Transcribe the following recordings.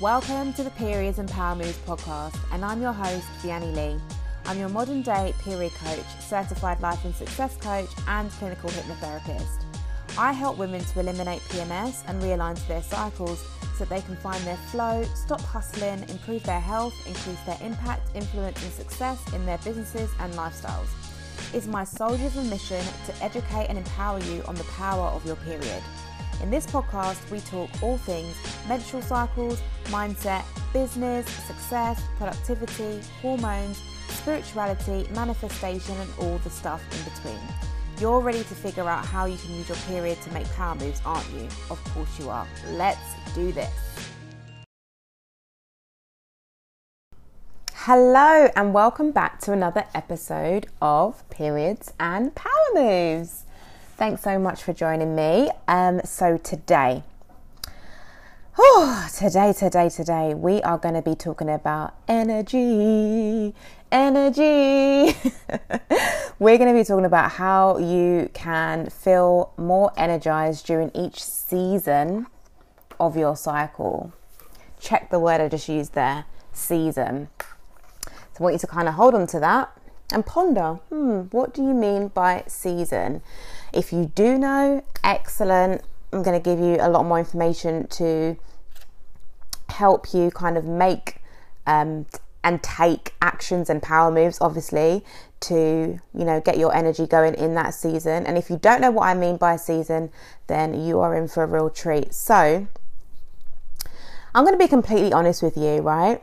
Welcome to the Periods and Power Moves podcast, and I'm your host, Vianney Lee. I'm your modern day period coach, certified life and success coach, and clinical hypnotherapist. I help women to eliminate PMS and realign to their cycles so they can find their flow, stop hustling, improve their health, increase their impact, influence, and success in their businesses and lifestyles. It's my soul driven mission to educate and empower you on the power of your period. In this podcast, we talk all things menstrual cycles, mindset, business, success, productivity, hormones, spirituality, manifestation, and all the stuff in between. You're ready to figure out how you can use your period to make power moves, aren't you? Of course you are. Let's do this. Hello, and welcome back to another episode of Periods and Power Moves. Thanks so much for joining me. Um, so today, oh, today, today, today, we are going to be talking about energy. Energy. We're going to be talking about how you can feel more energized during each season of your cycle. Check the word I just used there season. So I want you to kind of hold on to that and ponder hmm, what do you mean by season? If you do know, excellent. I'm going to give you a lot more information to help you kind of make um, and take actions and power moves, obviously, to you know get your energy going in that season. And if you don't know what I mean by season, then you are in for a real treat. So I'm going to be completely honest with you, right?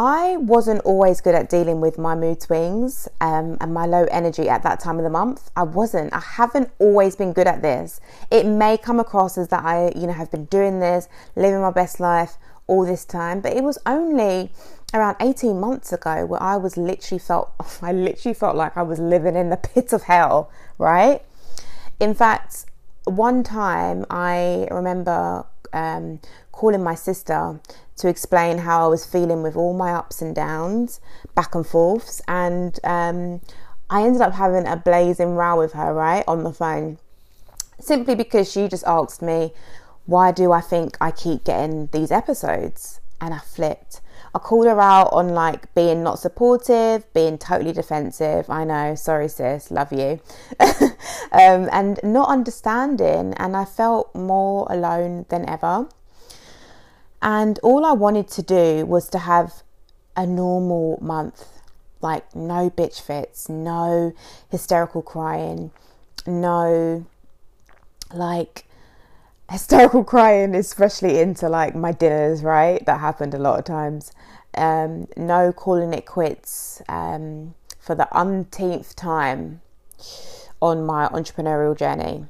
I wasn't always good at dealing with my mood swings um, and my low energy at that time of the month. I wasn't. I haven't always been good at this. It may come across as that I, you know, have been doing this, living my best life all this time, but it was only around 18 months ago where I was literally felt, I literally felt like I was living in the pit of hell, right? In fact, one time I remember um, calling my sister to explain how I was feeling with all my ups and downs, back and forths, and um, I ended up having a blazing row with her, right, on the phone, simply because she just asked me, Why do I think I keep getting these episodes? And I flipped. I called her out on like being not supportive, being totally defensive. I know, sorry, sis, love you. um, and not understanding. And I felt more alone than ever. And all I wanted to do was to have a normal month like no bitch fits, no hysterical crying, no like hysterical crying, especially into like my dinners, right? That happened a lot of times. Um, no calling it quits um, for the umpteenth time on my entrepreneurial journey.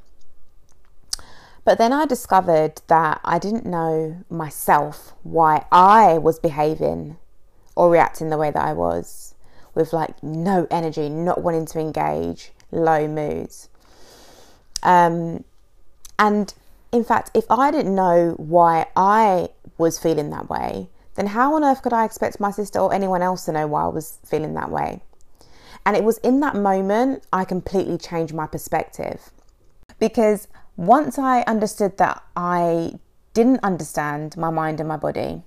But then I discovered that I didn't know myself why I was behaving or reacting the way that I was with like no energy, not wanting to engage, low moods. Um, and in fact, if I didn't know why I was feeling that way, then how on earth could I expect my sister or anyone else to know why I was feeling that way? And it was in that moment I completely changed my perspective because once I understood that I didn't understand my mind and my body,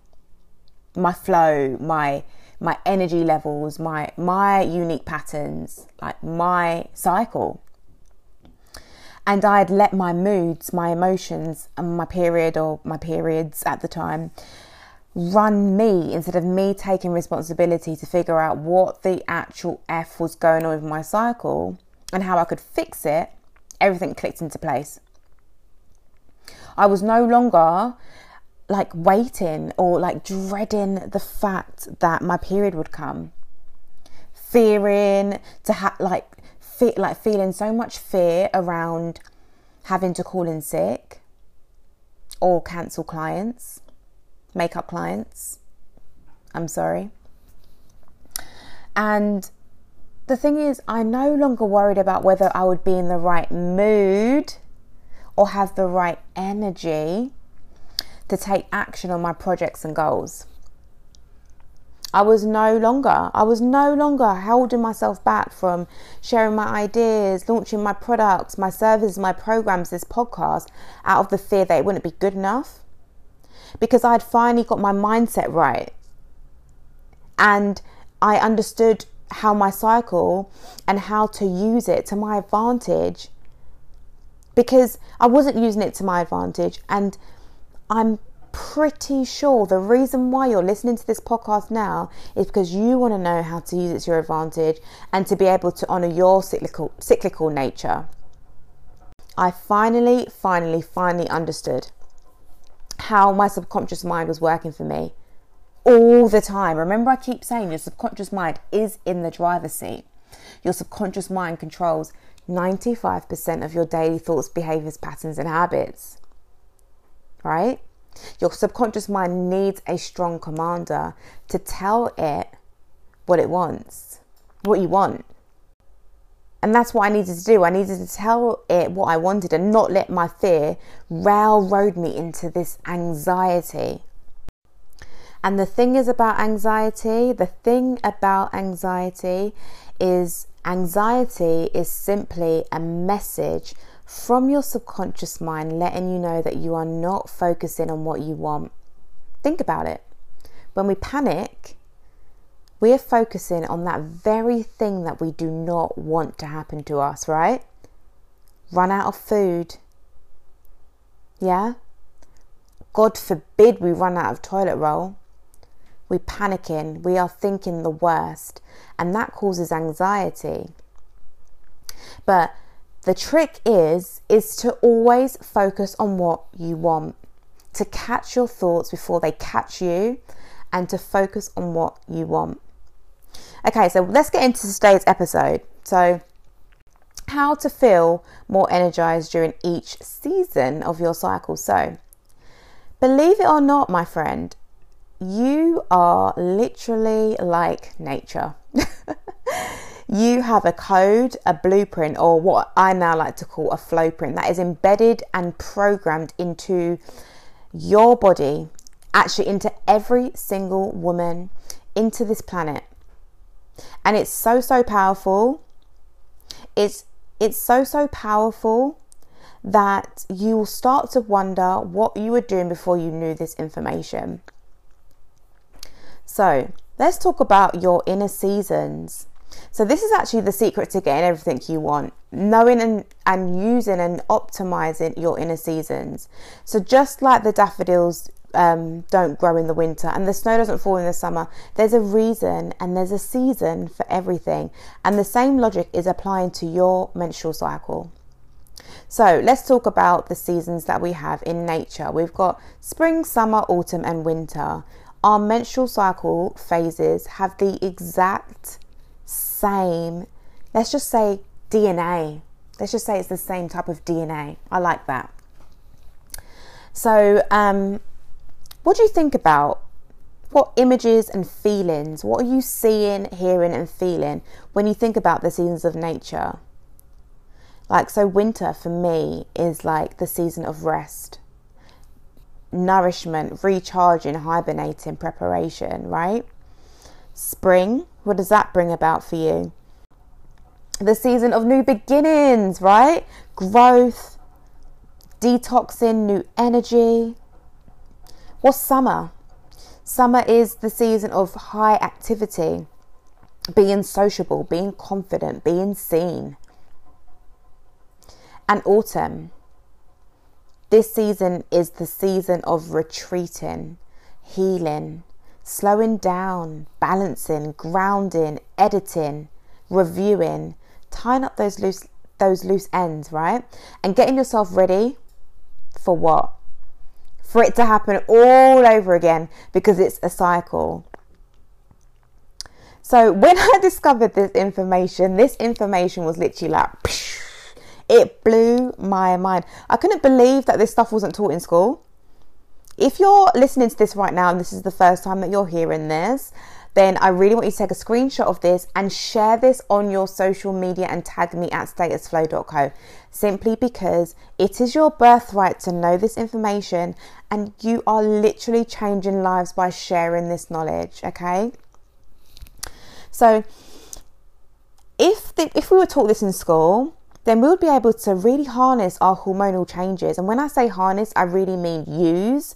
my flow, my my energy levels, my my unique patterns, like my cycle. And I had let my moods, my emotions, and my period or my periods at the time run me instead of me taking responsibility to figure out what the actual F was going on with my cycle and how I could fix it, everything clicked into place. I was no longer like waiting or like dreading the fact that my period would come. Fearing to have like fe- like feeling so much fear around having to call in sick or cancel clients, make up clients. I'm sorry. And the thing is, I'm no longer worried about whether I would be in the right mood or have the right energy to take action on my projects and goals. I was no longer, I was no longer holding myself back from sharing my ideas, launching my products, my services, my programs, this podcast out of the fear that it wouldn't be good enough. because I'd finally got my mindset right. And I understood how my cycle and how to use it to my advantage because I wasn't using it to my advantage. And I'm pretty sure the reason why you're listening to this podcast now is because you want to know how to use it to your advantage and to be able to honor your cyclical cyclical nature. I finally, finally, finally understood how my subconscious mind was working for me all the time. Remember, I keep saying your subconscious mind is in the driver's seat. Your subconscious mind controls 95% of your daily thoughts, behaviors, patterns, and habits. Right? Your subconscious mind needs a strong commander to tell it what it wants, what you want. And that's what I needed to do. I needed to tell it what I wanted and not let my fear railroad me into this anxiety. And the thing is about anxiety, the thing about anxiety is anxiety is simply a message from your subconscious mind letting you know that you are not focusing on what you want. Think about it. When we panic, we are focusing on that very thing that we do not want to happen to us, right? Run out of food. Yeah? God forbid we run out of toilet roll. We panicking, we are thinking the worst, and that causes anxiety. But the trick is is to always focus on what you want, to catch your thoughts before they catch you and to focus on what you want. Okay, so let's get into today's episode. So, how to feel more energized during each season of your cycle. So, believe it or not, my friend, you are literally like nature. you have a code, a blueprint, or what I now like to call a flow print that is embedded and programmed into your body, actually into every single woman into this planet. And it's so so powerful. It's it's so so powerful that you will start to wonder what you were doing before you knew this information. So, let's talk about your inner seasons. So this is actually the secret to getting everything you want, knowing and, and using and optimizing your inner seasons. So just like the daffodils um, don't grow in the winter and the snow doesn't fall in the summer, there's a reason and there's a season for everything. And the same logic is applying to your menstrual cycle. So let's talk about the seasons that we have in nature. We've got spring, summer, autumn, and winter. Our menstrual cycle phases have the exact same, let's just say DNA. Let's just say it's the same type of DNA. I like that. So, um, what do you think about what images and feelings? What are you seeing, hearing, and feeling when you think about the seasons of nature? Like, so winter for me is like the season of rest, nourishment, recharging, hibernating, preparation, right? Spring, what does that bring about for you? The season of new beginnings, right? Growth, detoxing, new energy. What's summer? Summer is the season of high activity, being sociable, being confident, being seen. And autumn. This season is the season of retreating, healing, slowing down, balancing, grounding, editing, reviewing, tying up those loose those loose ends, right? And getting yourself ready for what? For it to happen all over again because it's a cycle. So when I discovered this information, this information was literally like it blew my mind. I couldn't believe that this stuff wasn't taught in school if you're listening to this right now and this is the first time that you're hearing this, then I really want you to take a screenshot of this and share this on your social media and tag me at statusflow.co simply because it is your birthright to know this information and you are literally changing lives by sharing this knowledge, okay? So, if the, if we were taught this in school, then we'll be able to really harness our hormonal changes. And when I say harness, I really mean use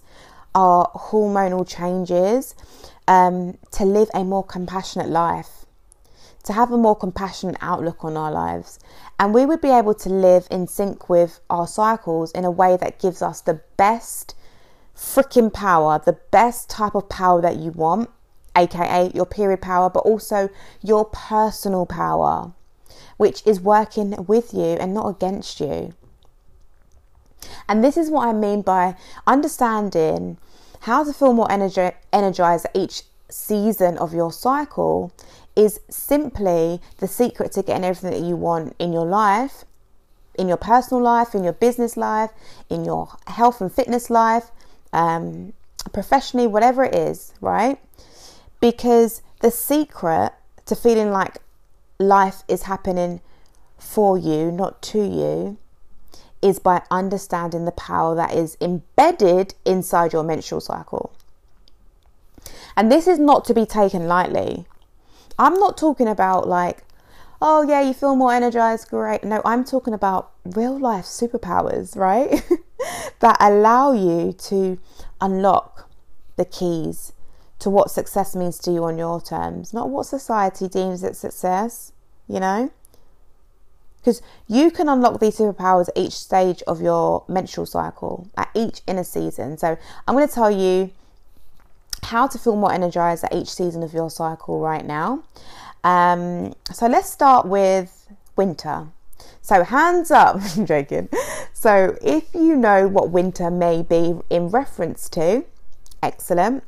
our hormonal changes um, to live a more compassionate life, to have a more compassionate outlook on our lives. And we would be able to live in sync with our cycles in a way that gives us the best freaking power, the best type of power that you want, aka your period power, but also your personal power, which is working with you and not against you. And this is what I mean by understanding how to feel more energi- energized each season of your cycle is simply the secret to getting everything that you want in your life, in your personal life, in your business life, in your health and fitness life, um, professionally, whatever it is, right? Because the secret to feeling like life is happening for you, not to you, is by understanding the power that is embedded inside your menstrual cycle. And this is not to be taken lightly. I'm not talking about like, oh yeah, you feel more energized, great. No, I'm talking about real life superpowers, right? that allow you to unlock the keys to what success means to you on your terms, not what society deems it success, you know? Because you can unlock these superpowers at each stage of your menstrual cycle, at each inner season. So, I'm going to tell you how to feel more energized at each season of your cycle right now. Um, so, let's start with winter. So, hands up, I'm joking. So, if you know what winter may be in reference to, excellent.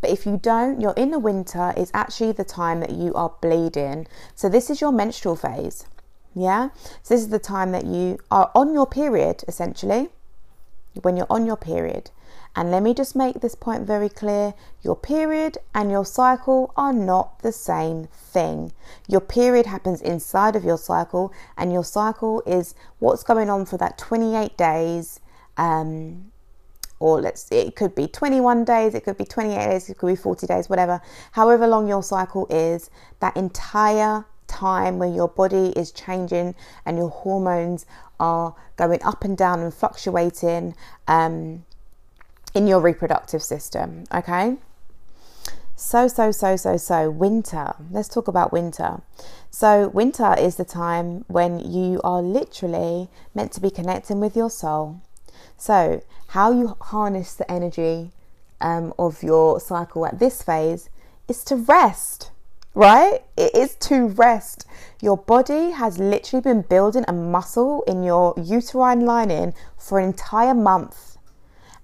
But if you don't, your inner winter is actually the time that you are bleeding. So, this is your menstrual phase. Yeah. So this is the time that you are on your period, essentially, when you're on your period. And let me just make this point very clear your period and your cycle are not the same thing. Your period happens inside of your cycle, and your cycle is what's going on for that 28 days. Um, or let's it could be 21 days it could be 28 days it could be 40 days whatever however long your cycle is that entire time when your body is changing and your hormones are going up and down and fluctuating um, in your reproductive system. Okay. So, so, so, so, so, winter. Let's talk about winter. So, winter is the time when you are literally meant to be connecting with your soul. So, how you harness the energy um, of your cycle at this phase is to rest right? It is to rest. Your body has literally been building a muscle in your uterine lining for an entire month.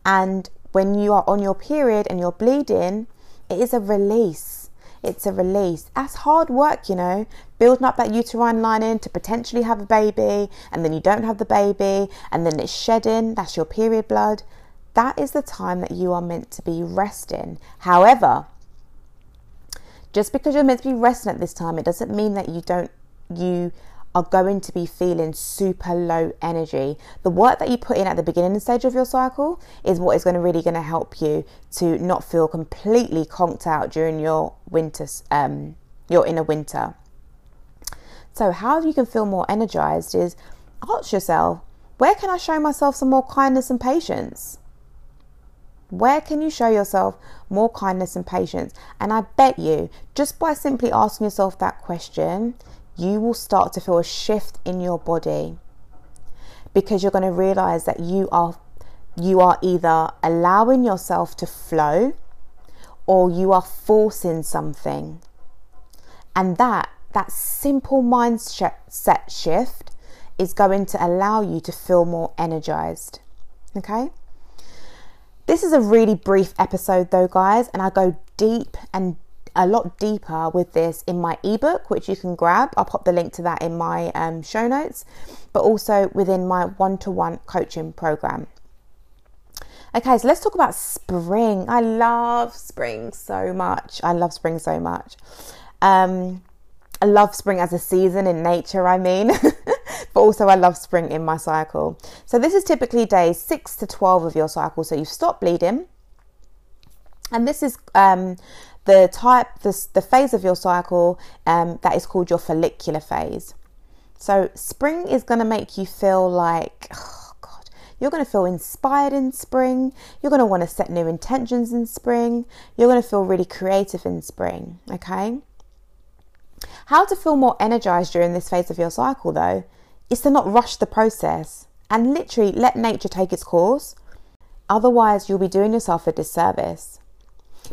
And when you are on your period and you're bleeding, it is a release. It's a release. That's hard work, you know, building up that uterine lining to potentially have a baby, and then you don't have the baby, and then it's shedding. That's your period blood. That is the time that you are meant to be resting. However, just because you're meant to be resting at this time, it doesn't mean that you don't you are going to be feeling super low energy. The work that you put in at the beginning stage of your cycle is what is going to really going to help you to not feel completely conked out during your winter, um, your inner winter. So, how you can feel more energized is ask yourself, where can I show myself some more kindness and patience? Where can you show yourself more kindness and patience? And I bet you, just by simply asking yourself that question, you will start to feel a shift in your body because you're going to realize that you are you are either allowing yourself to flow or you are forcing something. And that that simple mindset shift is going to allow you to feel more energized. Okay? This is a really brief episode, though, guys, and I go deep and a lot deeper with this in my ebook, which you can grab. I'll pop the link to that in my um, show notes, but also within my one to one coaching program. Okay, so let's talk about spring. I love spring so much. I love spring so much. Um, I love spring as a season in nature, I mean, but also I love spring in my cycle. So this is typically days 6 to 12 of your cycle. So you've stopped bleeding. And this is um, the type, the, the phase of your cycle um, that is called your follicular phase. So spring is going to make you feel like, oh God, You're going to feel inspired in spring. You're going to want to set new intentions in spring. You're going to feel really creative in spring, okay? How to feel more energized during this phase of your cycle, though, is to not rush the process and literally let nature take its course. Otherwise, you'll be doing yourself a disservice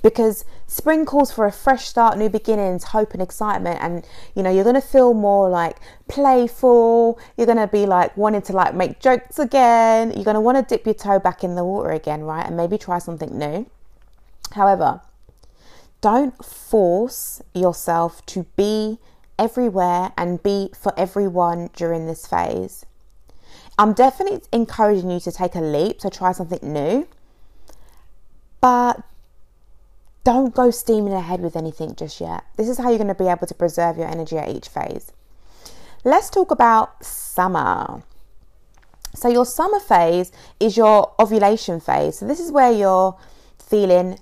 because spring calls for a fresh start, new beginnings, hope, and excitement. And you know, you're gonna feel more like playful. You're gonna be like wanting to like make jokes again. You're gonna want to dip your toe back in the water again, right? And maybe try something new. However, don't force yourself to be everywhere and be for everyone during this phase. I'm definitely encouraging you to take a leap to try something new, but don't go steaming ahead with anything just yet. This is how you're going to be able to preserve your energy at each phase. Let's talk about summer. So, your summer phase is your ovulation phase. So, this is where you're feeling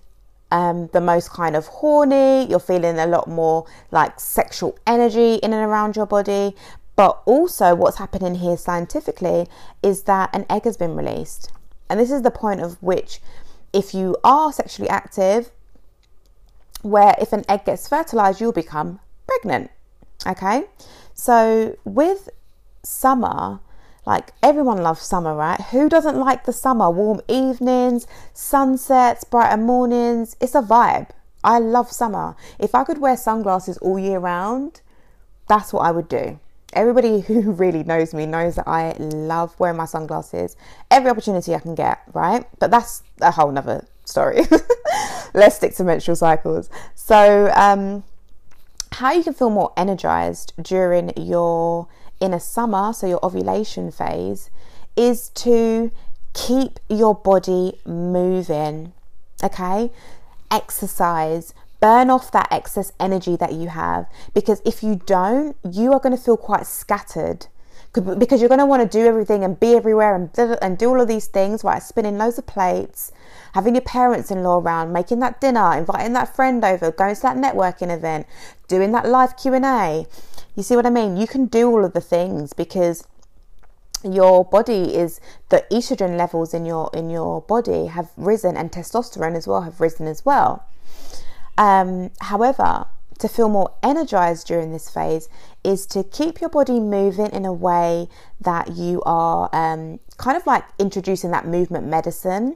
um, the most kind of horny, you're feeling a lot more like sexual energy in and around your body. But also, what's happening here scientifically is that an egg has been released. And this is the point of which, if you are sexually active, where if an egg gets fertilized, you'll become pregnant. Okay, so with summer, like everyone loves summer, right? Who doesn't like the summer? Warm evenings, sunsets, brighter mornings. It's a vibe. I love summer. If I could wear sunglasses all year round, that's what I would do. Everybody who really knows me knows that I love wearing my sunglasses every opportunity I can get, right? But that's a whole nother story. Let's stick to menstrual cycles. So, um, how you can feel more energized during your inner summer, so your ovulation phase, is to keep your body moving. Okay, exercise, burn off that excess energy that you have because if you don't, you are going to feel quite scattered because you're going to want to do everything and be everywhere and, and do all of these things, right? Spinning loads of plates, having your parents in law around, making that dinner, inviting that friend over, going to that networking event, doing that live Q&A. You see what I mean? You can do all of the things because your body is the estrogen levels in your in your body have risen and testosterone as well have risen as well. Um, however, to feel more energized during this phase is to keep your body moving in a way that you are um, kind of like introducing that movement medicine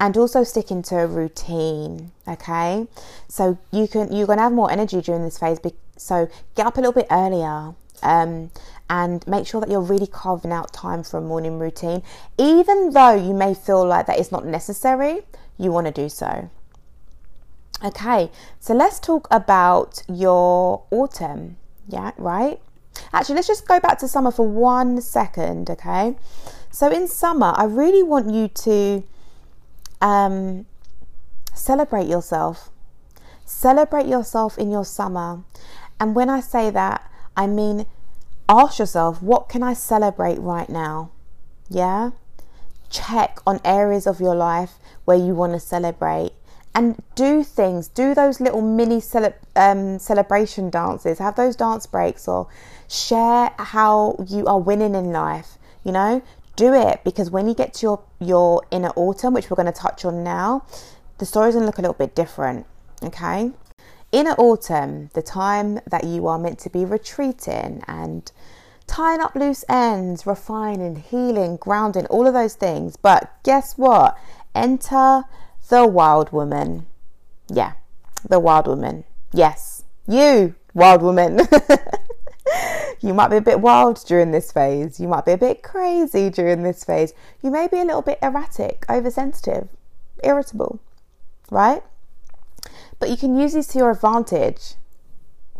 and also sticking to a routine okay so you can you're going to have more energy during this phase so get up a little bit earlier um, and make sure that you're really carving out time for a morning routine even though you may feel like that is not necessary you want to do so Okay, so let's talk about your autumn. Yeah, right? Actually, let's just go back to summer for one second, okay? So, in summer, I really want you to um, celebrate yourself. Celebrate yourself in your summer. And when I say that, I mean ask yourself, what can I celebrate right now? Yeah? Check on areas of your life where you want to celebrate and do things, do those little mini cele- um, celebration dances, have those dance breaks, or share how you are winning in life. You know, do it because when you get to your your inner autumn, which we're going to touch on now, the story's going to look a little bit different. Okay, inner autumn, the time that you are meant to be retreating and tying up loose ends, refining, healing, grounding, all of those things. But guess what? Enter the wild woman. Yeah, the wild woman. Yes, you, wild woman. you might be a bit wild during this phase. You might be a bit crazy during this phase. You may be a little bit erratic, oversensitive, irritable, right? But you can use these to your advantage.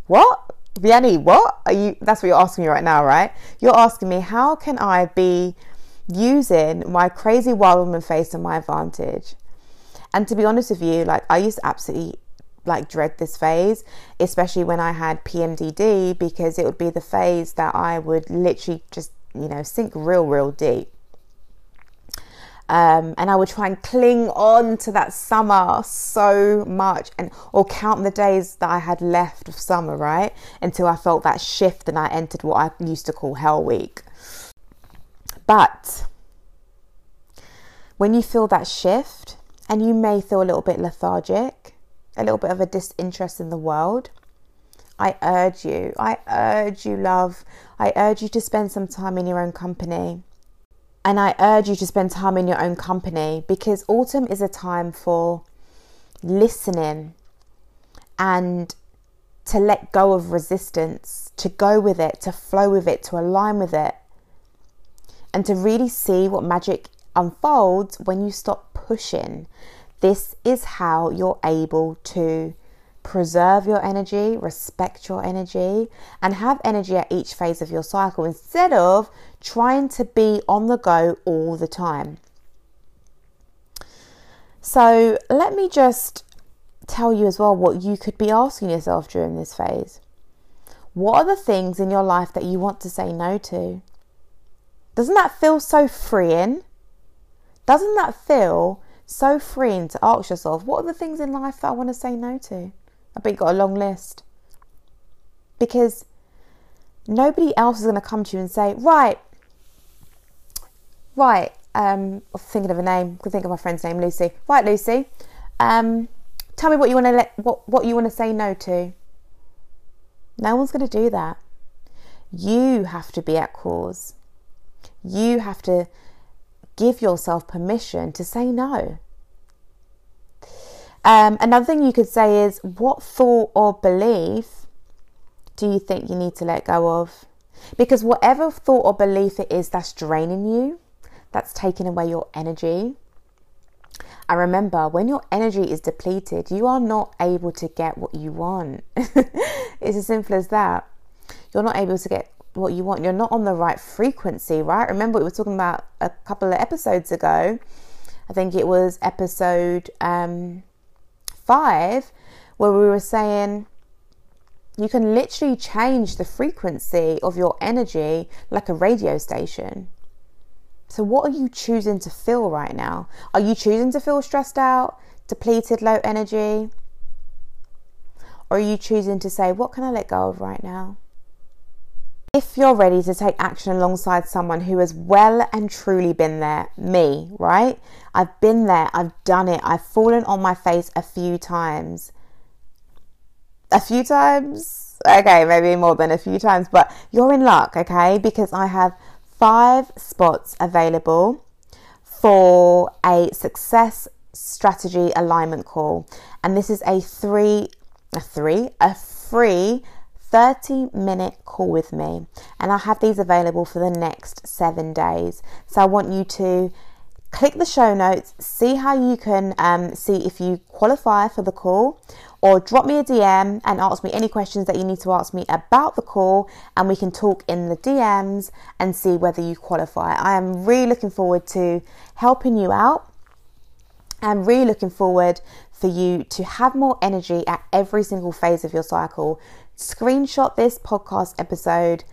What? Vianney, what are you? That's what you're asking me right now, right? You're asking me, how can I be using my crazy wild woman face to my advantage? And to be honest with you, like I used to absolutely like dread this phase, especially when I had PMDD, because it would be the phase that I would literally just, you know, sink real, real deep. Um, and I would try and cling on to that summer so much, and or count the days that I had left of summer, right, until I felt that shift and I entered what I used to call Hell Week. But when you feel that shift, and you may feel a little bit lethargic, a little bit of a disinterest in the world, I urge you, I urge you, love, I urge you to spend some time in your own company. And I urge you to spend time in your own company because autumn is a time for listening and to let go of resistance, to go with it, to flow with it, to align with it, and to really see what magic unfolds when you stop pushing. This is how you're able to preserve your energy, respect your energy, and have energy at each phase of your cycle instead of trying to be on the go all the time. So, let me just tell you as well what you could be asking yourself during this phase. What are the things in your life that you want to say no to? Doesn't that feel so freeing? Doesn't that feel so freeing to ask yourself, what are the things in life that I want to say no to? I bet you've got a long list. Because nobody else is going to come to you and say, right, right, um, I'm thinking of a name, I can think of my friend's name, Lucy. Right, Lucy, um, tell me what you want to let, what, what you want to say no to. No one's going to do that. You have to be at cause. You have to give yourself permission to say no. Um, another thing you could say is what thought or belief do you think you need to let go of? Because whatever thought or belief it is that's draining you, that's taking away your energy. And remember, when your energy is depleted, you are not able to get what you want. it's as simple as that. You're not able to get what you want. You're not on the right frequency, right? Remember, we were talking about a couple of episodes ago. I think it was episode um, five, where we were saying you can literally change the frequency of your energy like a radio station. So, what are you choosing to feel right now? Are you choosing to feel stressed out, depleted, low energy? Or are you choosing to say, what can I let go of right now? If you're ready to take action alongside someone who has well and truly been there, me, right? I've been there, I've done it, I've fallen on my face a few times. A few times? Okay, maybe more than a few times, but you're in luck, okay? Because I have five spots available for a success strategy alignment call. And this is a three, a three, a free 30 minute call with me, and I have these available for the next seven days. So I want you to click the show notes, see how you can um, see if you qualify for the call, or drop me a DM and ask me any questions that you need to ask me about the call, and we can talk in the DMs and see whether you qualify. I am really looking forward to helping you out. I'm really looking forward for you to have more energy at every single phase of your cycle screenshot this podcast episode,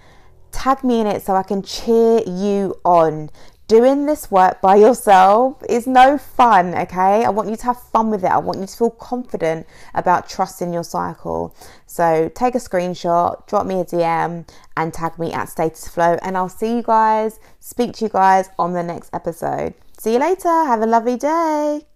tag me in it so I can cheer you on. Doing this work by yourself is no fun, okay? I want you to have fun with it. I want you to feel confident about trusting your cycle. So take a screenshot, drop me a DM, and tag me at Status Flow. And I'll see you guys, speak to you guys on the next episode. See you later. Have a lovely day.